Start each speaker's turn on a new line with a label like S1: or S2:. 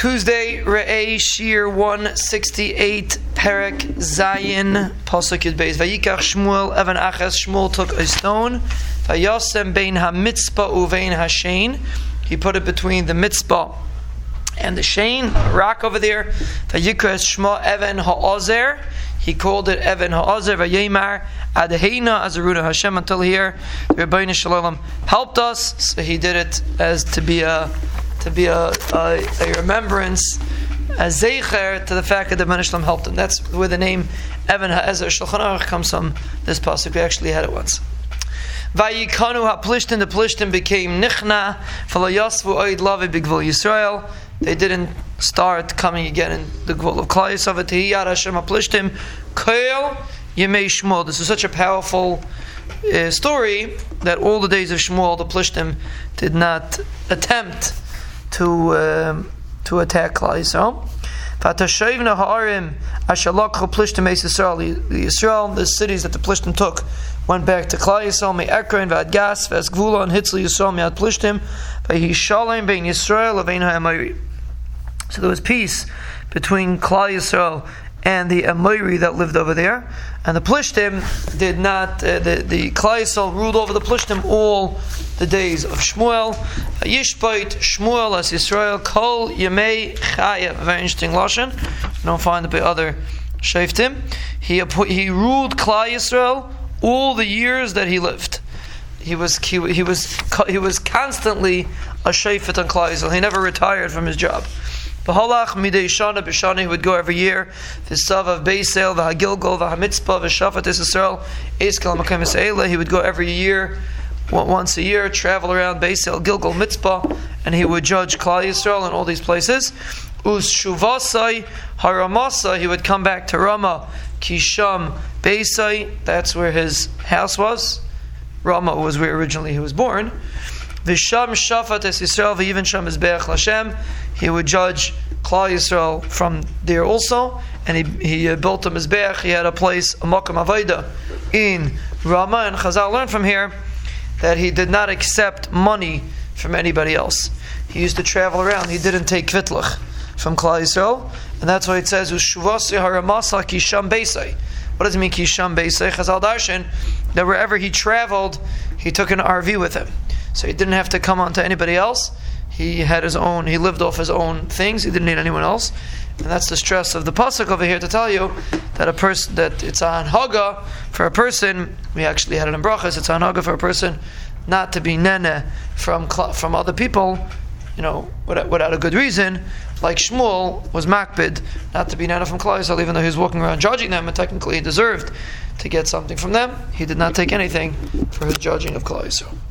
S1: Tuesday, Re'eh Shir 168, Perek Zayin, Pasuk Yud Beis. Vayikach Shmuel, Evan Achas, Shmuel took a stone, Vayosem Bein HaMitzpah Uvein HaShein. He put it between the mitzpah and the Shane, rock over there. Vayikras Shmo Evan Ha'ozer. He called it Evan Ha'ozer Vayemar Adheina Azaruna Hashem until here. The Rebbeinu Shalom helped us, so he did it as to be a to be a, a, a remembrance, a zecher to the fact that the Shalom helped him. That's where the name Evan Ha'ezer Shulchan Aruch comes from. This pasuk we actually had it once. Vayikanu ha'plishtim, the plishtim became nichna, v'layasvu oid lavi b'gvul Yisrael. They didn't start coming again in the gvul of Klal Yisrael. V'tehiyad Hashem ha'plishtim, koel yemei Shmuel. This is such a powerful uh, story that all the days of Shmuel, the plishtim, did not attempt to um, to attack Klal Yisrael. Vatashayvna ha'arim ashalakhu plishtim eis Yisrael. The Yisrael, the cities that the plishtim took, went back to Klal Yisrael, me Ekron, Vadgas, Ves Gvula, and Hitzli Yisrael, me at plishtim, Vahishalem bein Yisrael, Avein ha'amayri. So there was peace between Klal Yisrael and the Amori that lived over there. And the Plishtim did not, uh, the, the Klal Yisrael ruled over the Plishtim all the days of Shmuel. Yishbait Shmuel as Yisrael, Kol Yemei Chaya. Very interesting Lashon. Don't find it by other Shaftim. He, he ruled Klal Yisrael all the years that he lived. He was he, he was he was constantly a shayfet on Klal Yisrael. He never retired from his job. V'holach midei shana b'shana, he would go every year. The V'sav of Beisel, v'hagilgol, v'hamitzpah, v'shafat Yisrael, eskel makom Yisrael. He would go every year, once a year, travel around Beisel, Gilgol, Mitzpah, and he would judge Klal Yisrael in all these places. Us shuvasai haramasa, he would come back to Rama, Kisham Beisai, that's where his house was. Rama was where originally he was born. Visham Shafat es Yisrael v'yivin Sham Mizbeach Lashem. He would judge Klal Yisrael from there also, and he, he uh, built a Mizbeach. He had a place, a Makam in Rama, and Chazal learned from here that he did not accept money from anybody else. He used to travel around. He didn't take kvitlach from Klal Yisrael, and that's why it says Ushuvasi Haramasa Kisham Beisai. What does it mean Kisham Beisai? Chazal Darshan that wherever he traveled, he took an RV with him. So he didn't have to come on to anybody else. He had his own, he lived off his own things. He didn't need anyone else. And that's the stress of the pasuk over here to tell you that a person that it's on haga for a person. We actually had it in brachas. It's on haga for a person not to be nene from from other people, you know, without, without a good reason. Like Shmuel was makbid not to be nene from Klal even though he was walking around judging them, and technically he deserved to get something from them. He did not take anything for his judging of Klal.